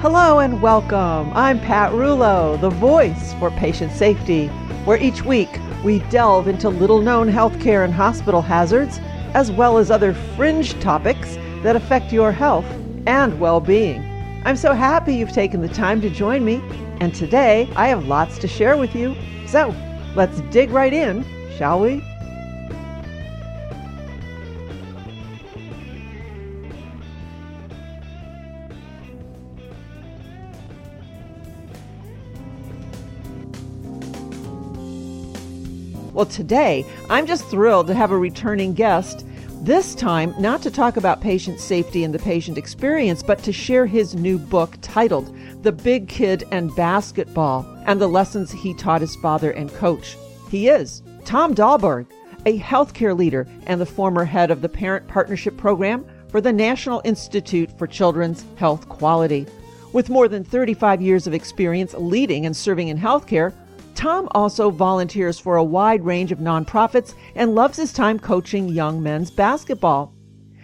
Hello and welcome. I'm Pat Rullo, the voice for patient safety, where each week we delve into little known healthcare and hospital hazards, as well as other fringe topics that affect your health and well being. I'm so happy you've taken the time to join me, and today I have lots to share with you. So let's dig right in, shall we? Well, today, I'm just thrilled to have a returning guest. This time, not to talk about patient safety and the patient experience, but to share his new book titled The Big Kid and Basketball and the lessons he taught his father and coach. He is Tom Dahlborg, a healthcare leader and the former head of the Parent Partnership Program for the National Institute for Children's Health Quality. With more than 35 years of experience leading and serving in healthcare, Tom also volunteers for a wide range of nonprofits and loves his time coaching young men's basketball.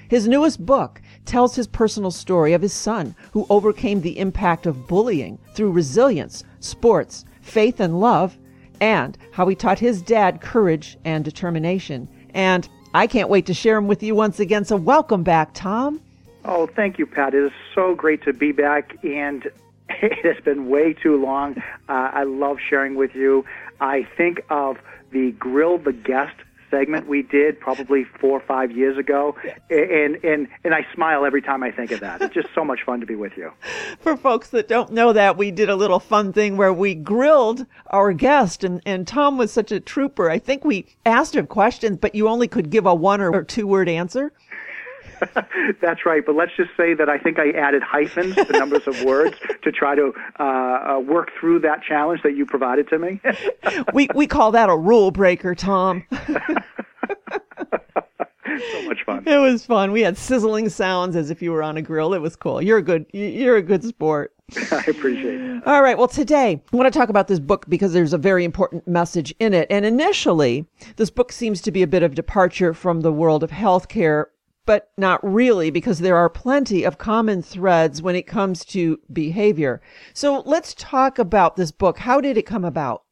His newest book tells his personal story of his son who overcame the impact of bullying through resilience, sports, faith, and love, and how he taught his dad courage and determination. And I can't wait to share them with you once again. So, welcome back, Tom. Oh, thank you, Pat. It is so great to be back. And it has been way too long. Uh, I love sharing with you. I think of the Grill the Guest segment we did probably four or five years ago, and and and I smile every time I think of that. It's just so much fun to be with you. For folks that don't know that, we did a little fun thing where we grilled our guest, and and Tom was such a trooper. I think we asked him questions, but you only could give a one or two word answer. That's right. But let's just say that I think I added hyphens to numbers of words to try to uh, uh, work through that challenge that you provided to me. we we call that a rule breaker, Tom. so much fun. It was fun. We had sizzling sounds as if you were on a grill. It was cool. You're a good you're a good sport. I appreciate it. All right. Well, today I want to talk about this book because there's a very important message in it. And initially, this book seems to be a bit of departure from the world of healthcare but not really because there are plenty of common threads when it comes to behavior. So let's talk about this book. How did it come about?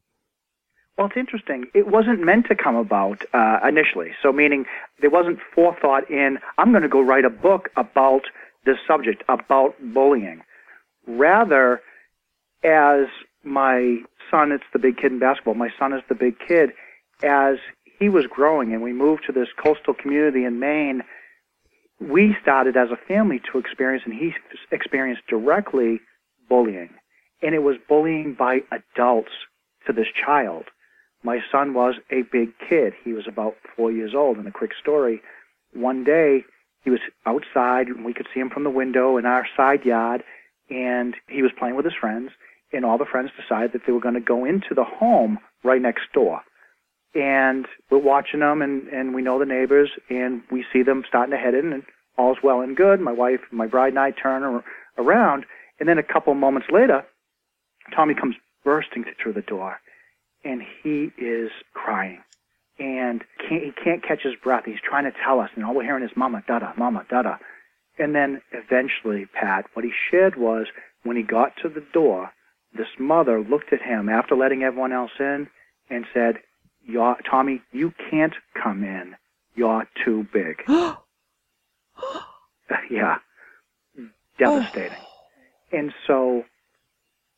Well, it's interesting. It wasn't meant to come about uh, initially. So, meaning there wasn't forethought in, I'm going to go write a book about this subject, about bullying. Rather, as my son, it's the big kid in basketball, my son is the big kid, as he was growing and we moved to this coastal community in Maine we started as a family to experience, and he experienced directly bullying. And it was bullying by adults to this child. My son was a big kid. He was about four years old. And a quick story one day, he was outside, and we could see him from the window in our side yard, and he was playing with his friends. And all the friends decided that they were going to go into the home right next door and we're watching them and and we know the neighbors and we see them starting to head in and all's well and good. My wife my bride and i turn around and then a couple moments later tommy comes bursting through the door and he is crying and can't, he can't catch his breath. He's trying to tell us and all we're hearing is mama dada mama dada. And then eventually pat what he shared was when he got to the door this mother looked at him after letting everyone else in and said you're, Tommy, you can't come in. You're too big. yeah. Devastating. Oh. And so,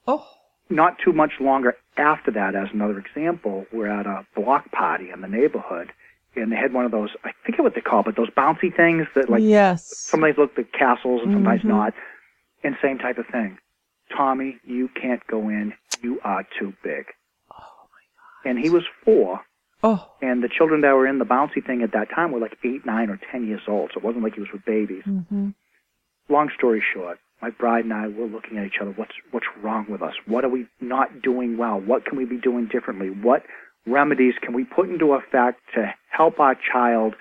oh. not too much longer after that, as another example, we're at a block party in the neighborhood, and they had one of those, I forget what they call, but those bouncy things that, like, yes. sometimes look like castles and sometimes mm-hmm. not. And same type of thing. Tommy, you can't go in. You are too big and he was four. Oh. And the children that were in the bouncy thing at that time were like eight, nine, or ten years old. So it wasn't like he was with babies. Mm-hmm. Long story short, my bride and I were looking at each other. What's what's wrong with us? What are we not doing well? What can we be doing differently? What remedies can we put into effect to help our child?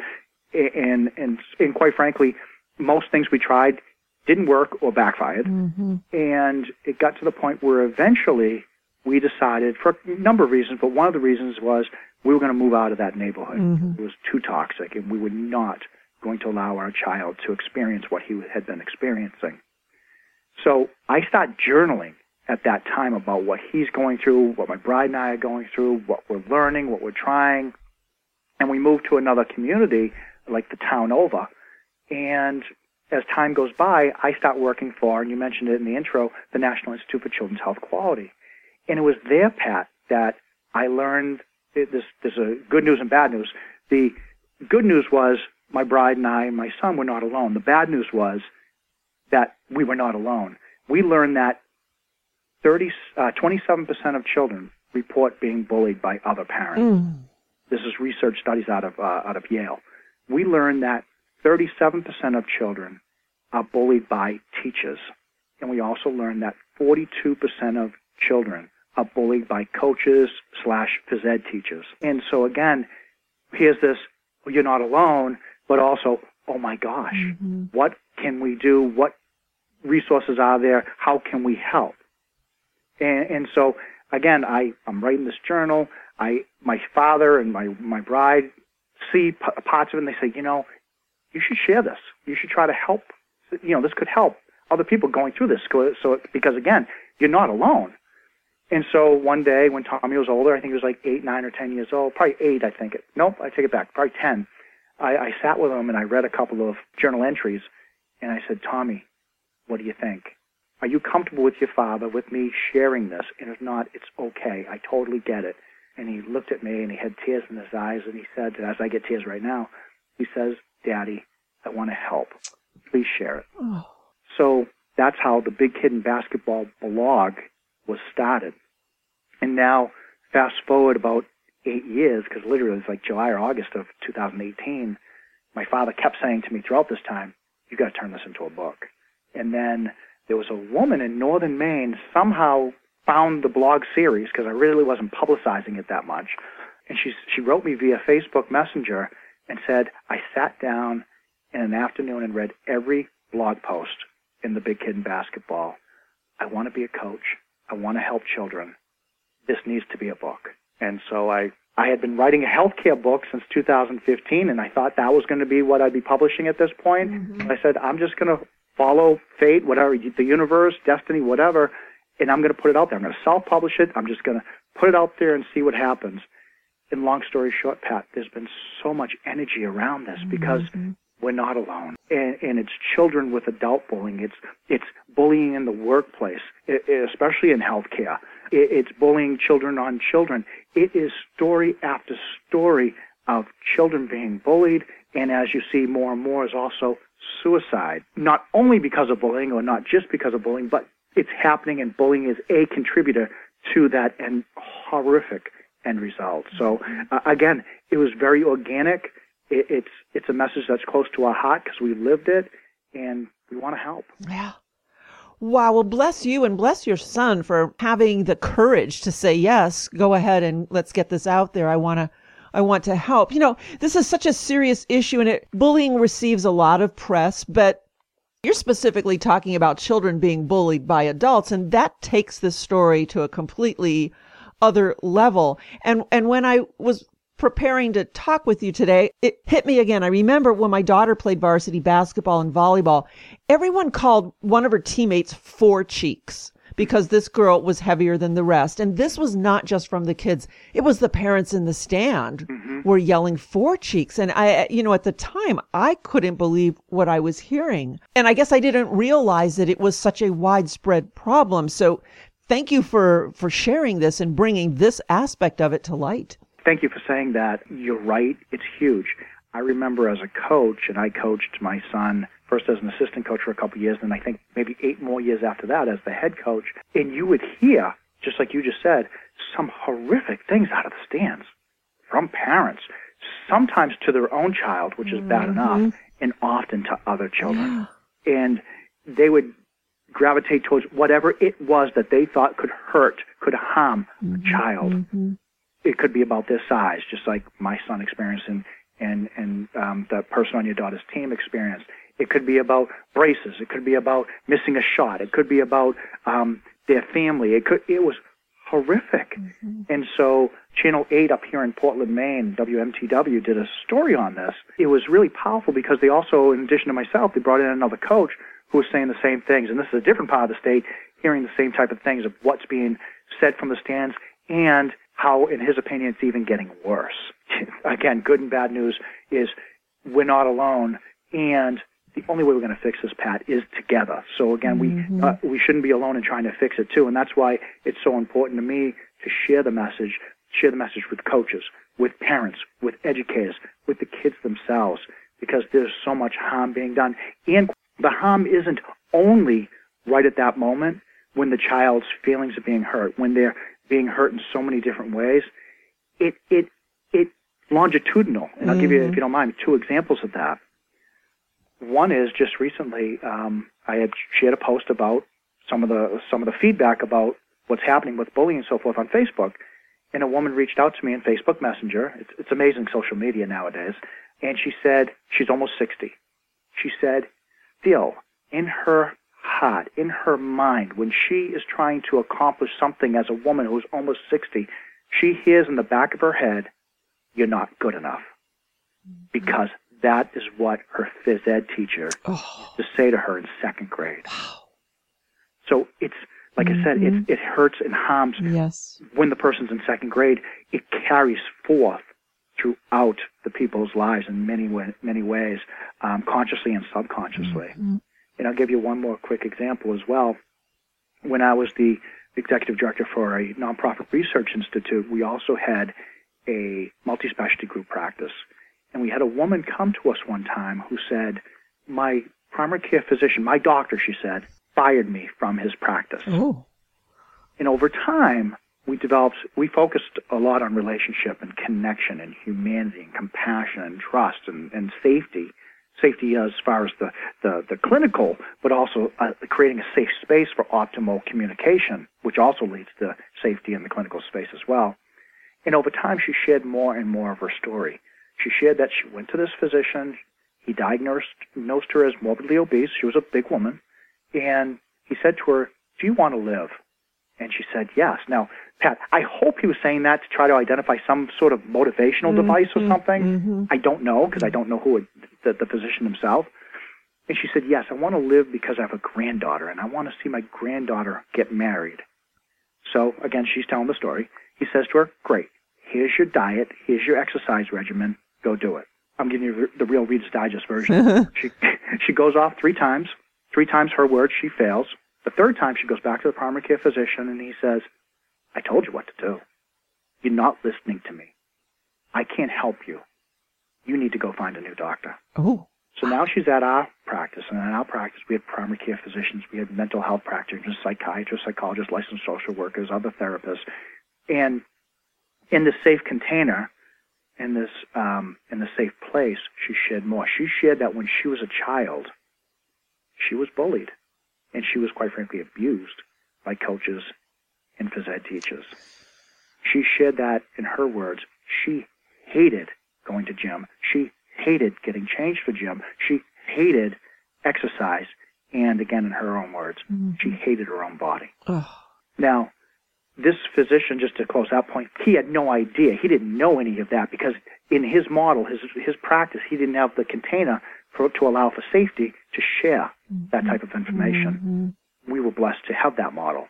And and and quite frankly, most things we tried didn't work or backfired. Mm-hmm. And it got to the point where eventually we decided, for a number of reasons, but one of the reasons was we were going to move out of that neighborhood. Mm-hmm. It was too toxic, and we were not going to allow our child to experience what he had been experiencing. So I start journaling at that time about what he's going through, what my bride and I are going through, what we're learning, what we're trying. And we move to another community, like the town over. And as time goes by, I start working for, and you mentioned it in the intro, the National Institute for Children's Health Quality. And it was there, Pat, that I learned this. There's a good news and bad news. The good news was my bride and I and my son were not alone. The bad news was that we were not alone. We learned that 30, uh, 27% of children report being bullied by other parents. Mm. This is research studies out of uh, out of Yale. We learned that 37% of children are bullied by teachers, and we also learned that 42% of children are bullied by coaches slash phys ed teachers. And so again, here's this, well, you're not alone, but also, oh my gosh, mm-hmm. what can we do? What resources are there? How can we help? And, and so again, I, I'm writing this journal. I, my father and my, my bride see p- parts of it and they say, you know, you should share this. You should try to help. You know, this could help other people going through this. So, because again, you're not alone. And so one day when Tommy was older, I think he was like eight, nine, or ten years old, probably eight, I think. It, nope, I take it back, probably ten. I, I sat with him and I read a couple of journal entries, and I said, Tommy, what do you think? Are you comfortable with your father, with me sharing this? And if not, it's okay. I totally get it. And he looked at me and he had tears in his eyes and he said, as I get tears right now, he says, Daddy, I want to help. Please share it. Oh. So that's how the Big Kid in Basketball blog was started. And now, fast forward about eight years, because literally it was like July or August of 2018, my father kept saying to me throughout this time, you got to turn this into a book. And then there was a woman in northern Maine somehow found the blog series because I really wasn't publicizing it that much. And she, she wrote me via Facebook Messenger and said, I sat down in an afternoon and read every blog post in the Big Kid in Basketball. I want to be a coach. I want to help children. This needs to be a book. And so I, I had been writing a healthcare book since 2015, and I thought that was going to be what I'd be publishing at this point. Mm-hmm. I said, I'm just going to follow fate, whatever, the universe, destiny, whatever, and I'm going to put it out there. I'm going to self-publish it. I'm just going to put it out there and see what happens. And long story short, Pat, there's been so much energy around this mm-hmm. because we're not alone. And, and it's children with adult bullying. It's, it's bullying in the workplace, especially in healthcare. It's bullying children on children. It is story after story of children being bullied. And as you see more and more is also suicide. Not only because of bullying or not just because of bullying, but it's happening and bullying is a contributor to that and horrific end result. So uh, again, it was very organic it, it's it's a message that's close to our heart because we lived it and we want to help. Yeah. Wow. Well, bless you and bless your son for having the courage to say, yes, go ahead and let's get this out there. I want to, I want to help. You know, this is such a serious issue and it, bullying receives a lot of press, but you're specifically talking about children being bullied by adults and that takes this story to a completely other level. And, and when I was preparing to talk with you today, it hit me again. I remember when my daughter played varsity basketball and volleyball, everyone called one of her teammates Four Cheeks because this girl was heavier than the rest. And this was not just from the kids. It was the parents in the stand mm-hmm. were yelling four cheeks. And I, you know, at the time, I couldn't believe what I was hearing. And I guess I didn't realize that it was such a widespread problem. So thank you for, for sharing this and bringing this aspect of it to light. Thank you for saying that. You're right. It's huge. I remember as a coach, and I coached my son first as an assistant coach for a couple of years, and I think maybe eight more years after that as the head coach. And you would hear, just like you just said, some horrific things out of the stands from parents, sometimes to their own child, which is bad mm-hmm. enough, and often to other children. Yeah. And they would gravitate towards whatever it was that they thought could hurt, could harm a child. It could be about this size, just like my son experienced and and and um, the person on your daughter's team experienced. It could be about braces. It could be about missing a shot. It could be about um, their family. It could. It was horrific. And so Channel 8 up here in Portland, Maine, WMTW, did a story on this. It was really powerful because they also, in addition to myself, they brought in another coach who was saying the same things. And this is a different part of the state, hearing the same type of things of what's being said from the stands and how, in his opinion, it's even getting worse. Again, good and bad news is we're not alone. And the only way we're going to fix this, Pat, is together. So again, Mm-hmm. we uh, we shouldn't be alone in trying to fix it too, and that's why it's so important to me to share the message, share the message with coaches, with parents, with educators, with the kids themselves, because there's so much harm being done, and the harm isn't only right at that moment when the child's feelings are being hurt, when they're being hurt in so many different ways. It it it longitudinal, and I'll give you, if you don't mind, two examples of that. One is just recently, um, I had shared a post about some of the some of the feedback about what's happening with bullying and so forth on Facebook, and a woman reached out to me in Facebook Messenger. It's, it's amazing social media nowadays, and she said she's almost sixty. She said, "Still, in her heart, in her mind, when she is trying to accomplish something as a woman who's almost sixty, she hears in the back of her head, "You're not good enough," because that is what her phys ed teacher Oh, to say to her in second grade. So it's like I said, Mm-hmm. it it hurts and harms yes. when the person's in second grade. It carries forth throughout the people's lives in many many ways, um, consciously and subconsciously. Mm-hmm. And I'll give you one more quick example as well. When I was the executive director for a nonprofit research institute, we also had a multi-specialty group practice. And we had a woman come to us one time who said, my primary care physician, my doctor, she said, fired me from his practice. Oh. And over time, we developed, we focused a lot on relationship and connection and humanity and compassion and trust and, and safety. Safety as far as the, the, the clinical, but also uh, creating a safe space for optimal communication, which also leads to safety in the clinical space as well. And over time, she shared more and more of her story. She shared that she went to this physician. He diagnosed diagnosed her as morbidly obese. She was a big woman. And he said to her, Do you want to live? And she said, Yes. Now, Pat, I hope he was saying that to try to identify some sort of motivational mm-hmm. device or something. Mm-hmm. I don't know because I don't know who it, the, the physician himself. And she said, Yes, I want to live because I have a granddaughter and I want to see my granddaughter get married. So, again, she's telling the story. He says to her, Great. Here's your diet. Here's your exercise regimen. Go do it. I'm giving you the real Reader's Digest version. she, she goes off three times. Three times her words, she fails. The third time, she goes back to the primary care physician and he says, I told you what to do. You're not listening to me. I can't help you. You need to go find a new doctor. Oh. So now she's at our practice, and in our practice we had primary care physicians, we had mental health practitioners, psychiatrists, psychologists, licensed social workers, other therapists, and in this safe container, in this um, in the safe place, she shared more. She shared that when she was a child, she was bullied, and she was quite frankly abused by coaches and phys ed teachers. She shared that in her words. She hated going to gym. She hated getting changed for gym. She hated exercise. And again, in her own words, mm-hmm. she hated her own body. Oh. Now, this physician, just to close that point, he had no idea. He didn't know any of that because in his model, his his practice, he didn't have the container for to allow for safety to share that type of information. Mm-hmm. We were blessed to have that model.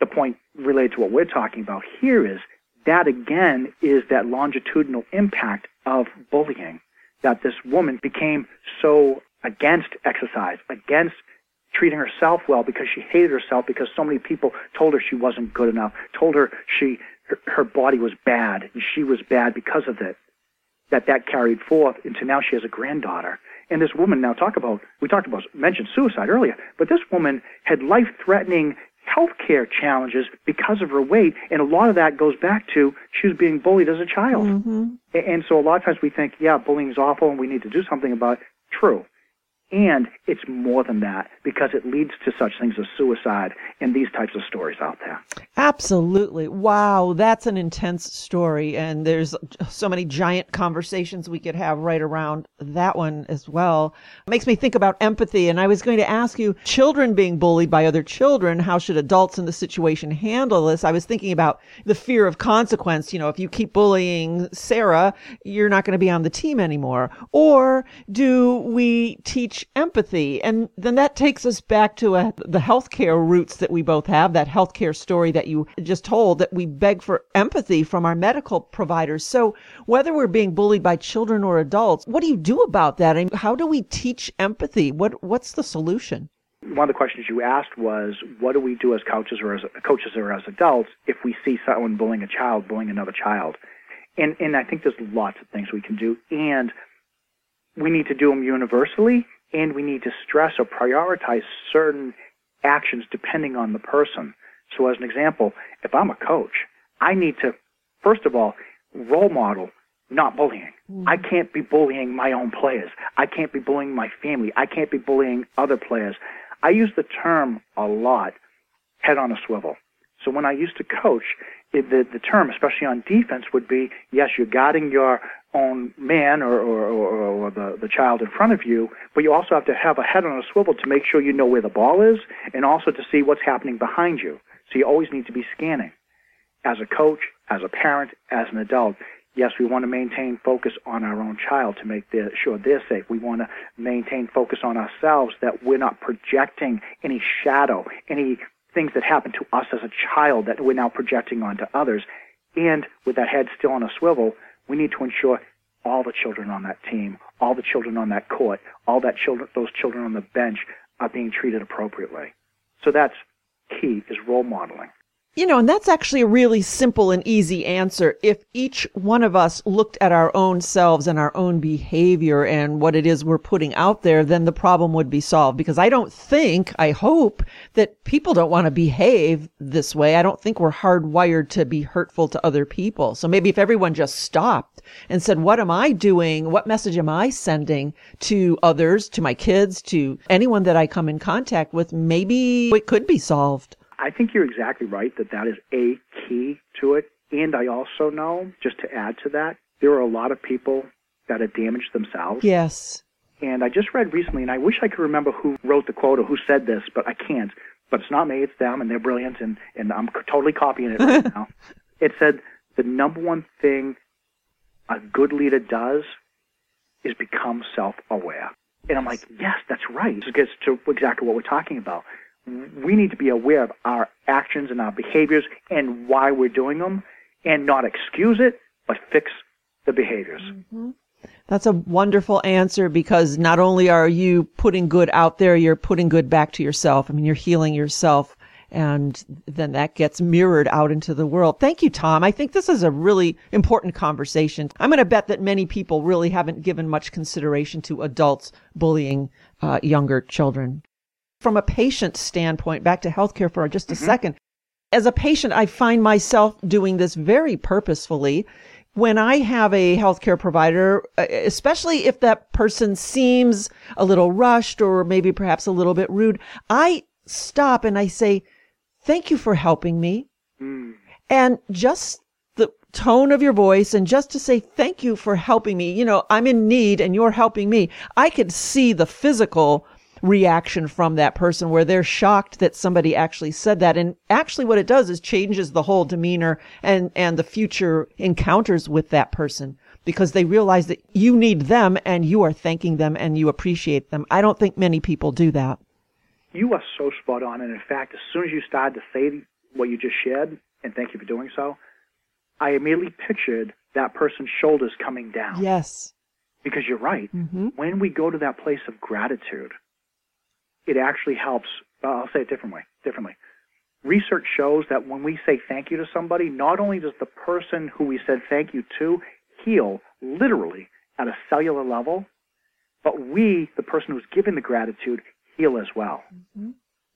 The point related to what we're talking about here is that again is that longitudinal impact of bullying. That this woman became so against exercise, against treating herself well because she hated herself because so many people told her she wasn't good enough, told her she her, her body was bad and she was bad because of it. That that carried forth into now she has a granddaughter. And this woman now talk about we talked about mentioned suicide earlier, but this woman had life threatening healthcare challenges because of her weight, and a lot of that goes back to she was being bullied as a child. Mm-hmm. A- And so a lot of times we think, yeah, bullying is awful and we need to do something about it. True. And it's more than that because it leads to such things as suicide and these types of stories out there. Absolutely. Wow, that's an intense story. And there's so many giant conversations we could have right around that one as well. It makes me think about empathy. And I was going to ask you children being bullied by other children, how should adults in the situation handle this? I was thinking about the fear of consequence. You know, if you keep bullying Sarah, you're not going to be on the team anymore. Or do we teach empathy? And then that takes us back to a, the healthcare roots that we both have, that healthcare story that you just told, that we beg for empathy from our medical providers. So whether we're being bullied by children or adults, what do you do about that? Mean, how do we teach empathy? What, what's the solution? One of the questions you asked was, what do we do as coaches or as coaches or as adults if we see someone bullying a child, bullying another child? And, and I think there's lots of things we can do. And we need to do them universally, and we need to stress or prioritize certain actions depending on the person. So, as an example, if I'm a coach, I need to, first of all, role model not bullying. Mm. I can't be bullying my own players. I can't be bullying my family. I can't be bullying other players. I use the term a lot, head on a swivel. So when I used to coach, the, the term, especially on defense, would be, yes, you're guarding your own man or, or, or, or the, the child in front of you, but you also have to have a head on a swivel to make sure you know where the ball is and also to see what's happening behind you. So you always need to be scanning. As a coach, as a parent, as an adult, yes, we want to maintain focus on our own child to make their, sure they're safe. We want to maintain focus on ourselves that we're not projecting any shadow, any things that happened to us as a child that we're now projecting onto others. And with that head still on a swivel, we need to ensure all the children on that team, all the children on that court, all that children, those children on the bench are being treated appropriately. So that's key is role modeling. You know, and that's actually a really simple and easy answer. If each one of us looked at our own selves and our own behavior and what it is we're putting out there, then the problem would be solved. Because I don't think, I hope that people don't want to behave this way. I don't think we're hardwired to be hurtful to other people. So maybe if everyone just stopped and said, what am I doing? What message am I sending to others, to my kids, to anyone that I come in contact with? Maybe it could be solved. I think you're exactly right that that is a key to it. And I also know, just to add to that, there are a lot of people that have damaged themselves. Yes. And I just read recently, and I wish I could remember who wrote the quote or who said this, but I can't. But it's not me, it's them, and they're brilliant, and, and I'm totally copying it right now. It said, the number one thing a good leader does is become self aware. And I'm like, yes, that's right. This gets to exactly what we're talking about we need to be aware of our actions and our behaviors and why we're doing them and not excuse it, but fix the behaviors. Mm-hmm. That's a wonderful answer because not only are you putting good out there, you're putting good back to yourself. I mean, you're healing yourself and then that gets mirrored out into the world. Thank you, Tom. I think this is a really important conversation. I'm going to bet that many people really haven't given much consideration to adults bullying uh, younger children from a patient standpoint, back to healthcare for just a mm-hmm. second. As a patient, I find myself doing this very purposefully. When I have a healthcare provider, uh, especially if that person seems a little rushed or maybe perhaps a little bit rude, I stop and I say, thank you for helping me. Mm. And just the tone of your voice and just to say thank you for helping me. You know, I'm in need and you're helping me. I could see the physical reaction from that person where they're shocked that somebody actually said that. And actually what it does is changes the whole demeanor and, and the future encounters with that person because they realize that you need them and you are thanking them and you appreciate them. I don't think many people do that. You are so spot on. And in fact, as soon as you started to say what you just shared, and thank you for doing so, I immediately pictured that person's shoulders coming down. Yes. Because you're right. Mm-hmm. When we go to that place of gratitude, it actually helps. Uh, I'll say it differently. Differently. Research shows that when we say thank you to somebody, not only does the person who we said thank you to heal literally at a cellular level, but we, the person who's giving the gratitude, heal as well. Mm-hmm.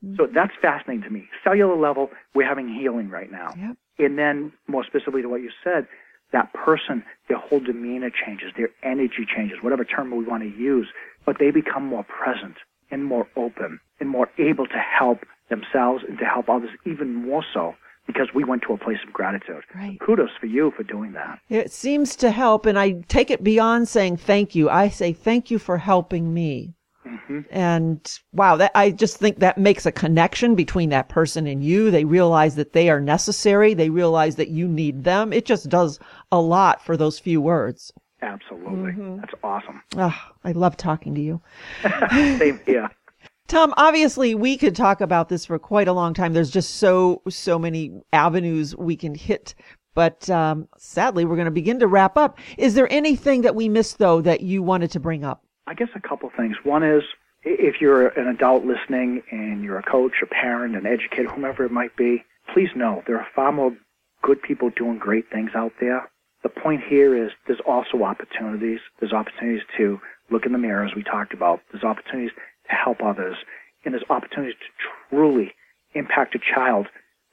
Mm-hmm. So that's fascinating to me. Cellular level, we're having healing right now. Yep. And then, more specifically to what you said, that person, their whole demeanor changes, their energy changes, whatever term we want to use, but they become more present and more open and more able to help themselves and to help others even more so because we went to a place of gratitude. Right. Kudos for you for doing that. It seems to help, and I take it beyond saying thank you. I say thank you for helping me. Mm-hmm. And wow, that I just think that makes a connection between that person and you. They realize that they are necessary. They realize that you need them. It just does a lot for those few words. Absolutely. Mm-hmm. That's awesome. Oh, I love talking to you. Same here. Tom, obviously we could talk about this for quite a long time. There's just so, so many avenues we can hit. But um, sadly, we're going to begin to wrap up. Is there anything that we missed, though, that you wanted to bring up? I guess a couple things. One is if you're an adult listening and you're a coach, a parent, an educator, whomever it might be, please know there are far more good people doing great things out there. The point here is there's also opportunities. There's opportunities to look in the mirror, as we talked about. There's opportunities to help others. And there's opportunities to truly impact a child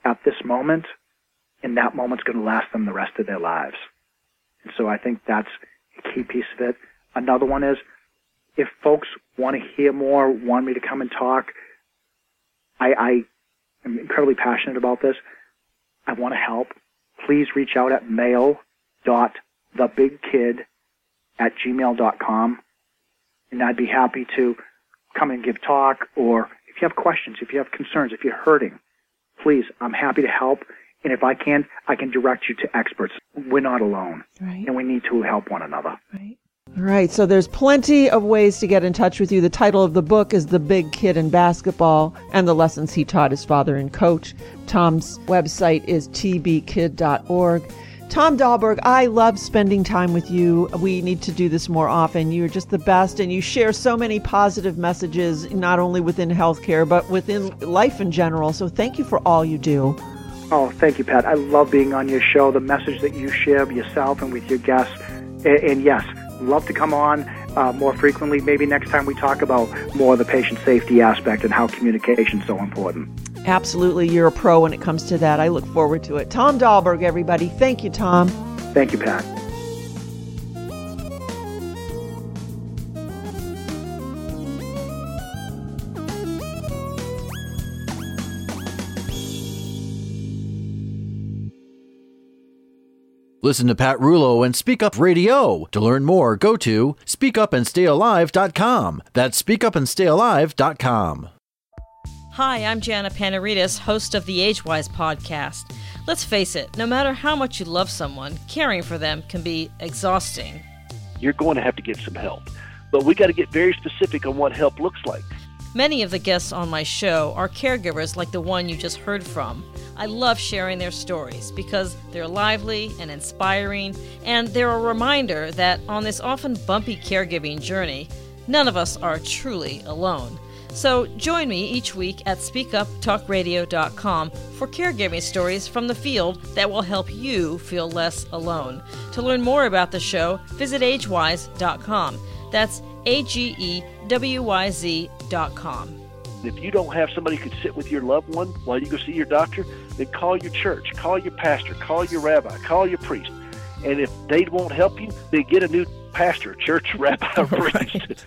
at this moment, and that moment's going to last them the rest of their lives. And so I think that's a key piece of it. Another one is if folks want to hear more, want me to come and talk, I, I am incredibly passionate about this. I want to help. Please reach out at mail.thebigkid at gmail.com and I'd be happy to come and give talk or if you have questions, if you have concerns, if you're hurting, please, I'm happy to help. And if I can, I can direct you to experts. We're not alone. Right. And we need to help one another. Right. All right. So there's plenty of ways to get in touch with you. The title of the book is The Big Kid in Basketball and the Lessons He Taught His Father and Coach. Tom's website is tbkid.org. Tom Dahlborg, I love spending time with you. We need to do this more often. You're just the best, and you share so many positive messages, not only within healthcare, but within life in general. So thank you for all you do. Oh, thank you, Pat. I love being on your show, the message that you share yourself and with your guests. And, yes, love to come on uh, more frequently. Maybe next time we talk about more of the patient safety aspect and how communication is so important. Absolutely. You're a pro when it comes to that. I look forward to it. Tom Dahlborg, everybody. Thank you, Tom. Thank you, Pat. Listen to Pat Rullo and Speak Up Radio. To learn more, go to speakupandstayalive.com. That's speakupandstayalive.com. Hi, I'm Jana Panarites, host of the AgeWYZ podcast. Let's face it, no matter how much you love someone, caring for them can be exhausting. You're going to have to get some help. But we got to get very specific on what help looks like. Many of the guests on my show are caregivers like the one you just heard from. I love sharing their stories because they're lively and inspiring, and they're a reminder that on this often bumpy caregiving journey, none of us are truly alone. So join me each week at speakuptalkradio.com for caregiving stories from the field that will help you feel less alone. To learn more about the show, visit agewyz.com. That's A G E W Y Z.com. If you don't have somebody who can sit with your loved one while you go see your doctor, then call your church, call your pastor, call your rabbi, call your priest. And if they won't help you, then get a new pastor, church, rabbi, priest.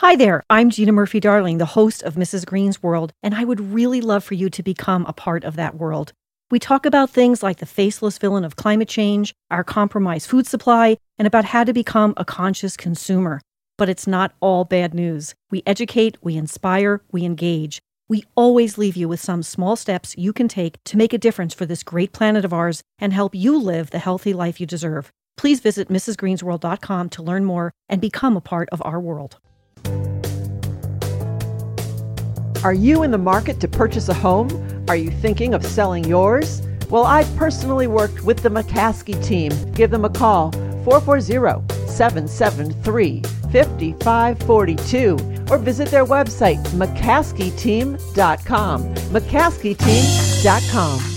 Hi there, I'm Gina Murphy Darling, the host of Mrs. Green's World, and I would really love for you to become a part of that world. We talk about things like the faceless villain of climate change, our compromised food supply, and about how to become a conscious consumer. But it's not all bad news. We educate, we inspire, we engage. We always leave you with some small steps you can take to make a difference for this great planet of ours and help you live the healthy life you deserve. Please visit MrsGreensWorld.com to learn more and become a part of our world. Are you in the market to purchase a home? Are you thinking of selling yours? Well, I've personally worked with the McCaskey team. Give them a call 440 773 5542 or visit their website mccaskeyteam.com. mccaskeyteam.com.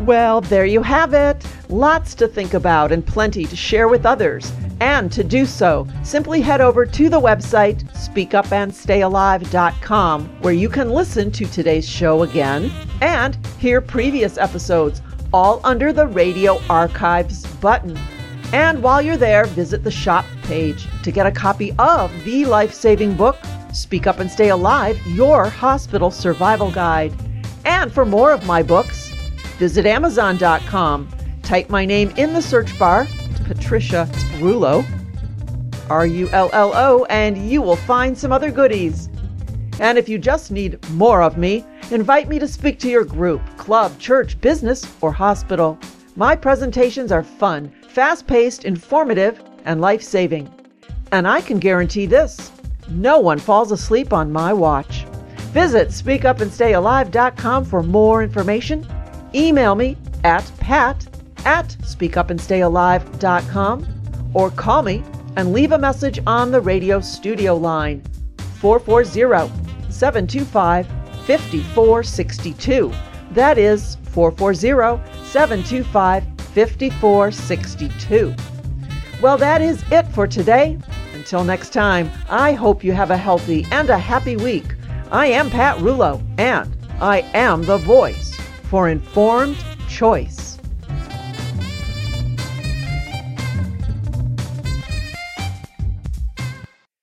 Well, there you have it. Lots to think about and plenty to share with others. And to do so, simply head over to the website speakupandstayalive.com where you can listen to today's show again and hear previous episodes, all under the Radio Archives button. And while you're there, visit the shop page to get a copy of the life saving book, Speak Up and Stay Alive Your Hospital Survival Guide. And for more of my books, visit Amazon.com. Type my name in the search bar, Patricia Rullo, R U L L O, and you will find some other goodies. And if you just need more of me, invite me to speak to your group, club, church, business, or hospital. My presentations are fun, fast paced, informative, and life saving. And I can guarantee this no one falls asleep on my watch. Visit speakupandstayalive.com for more information. Email me at pat at speakupandstayalive.com or call me and leave a message on the radio studio line 440 725 5462. That is 440 725 5462. Well, that is it for today. Until next time, I hope you have a healthy and a happy week. I am Pat Rullo, and I am the voice for informed choice.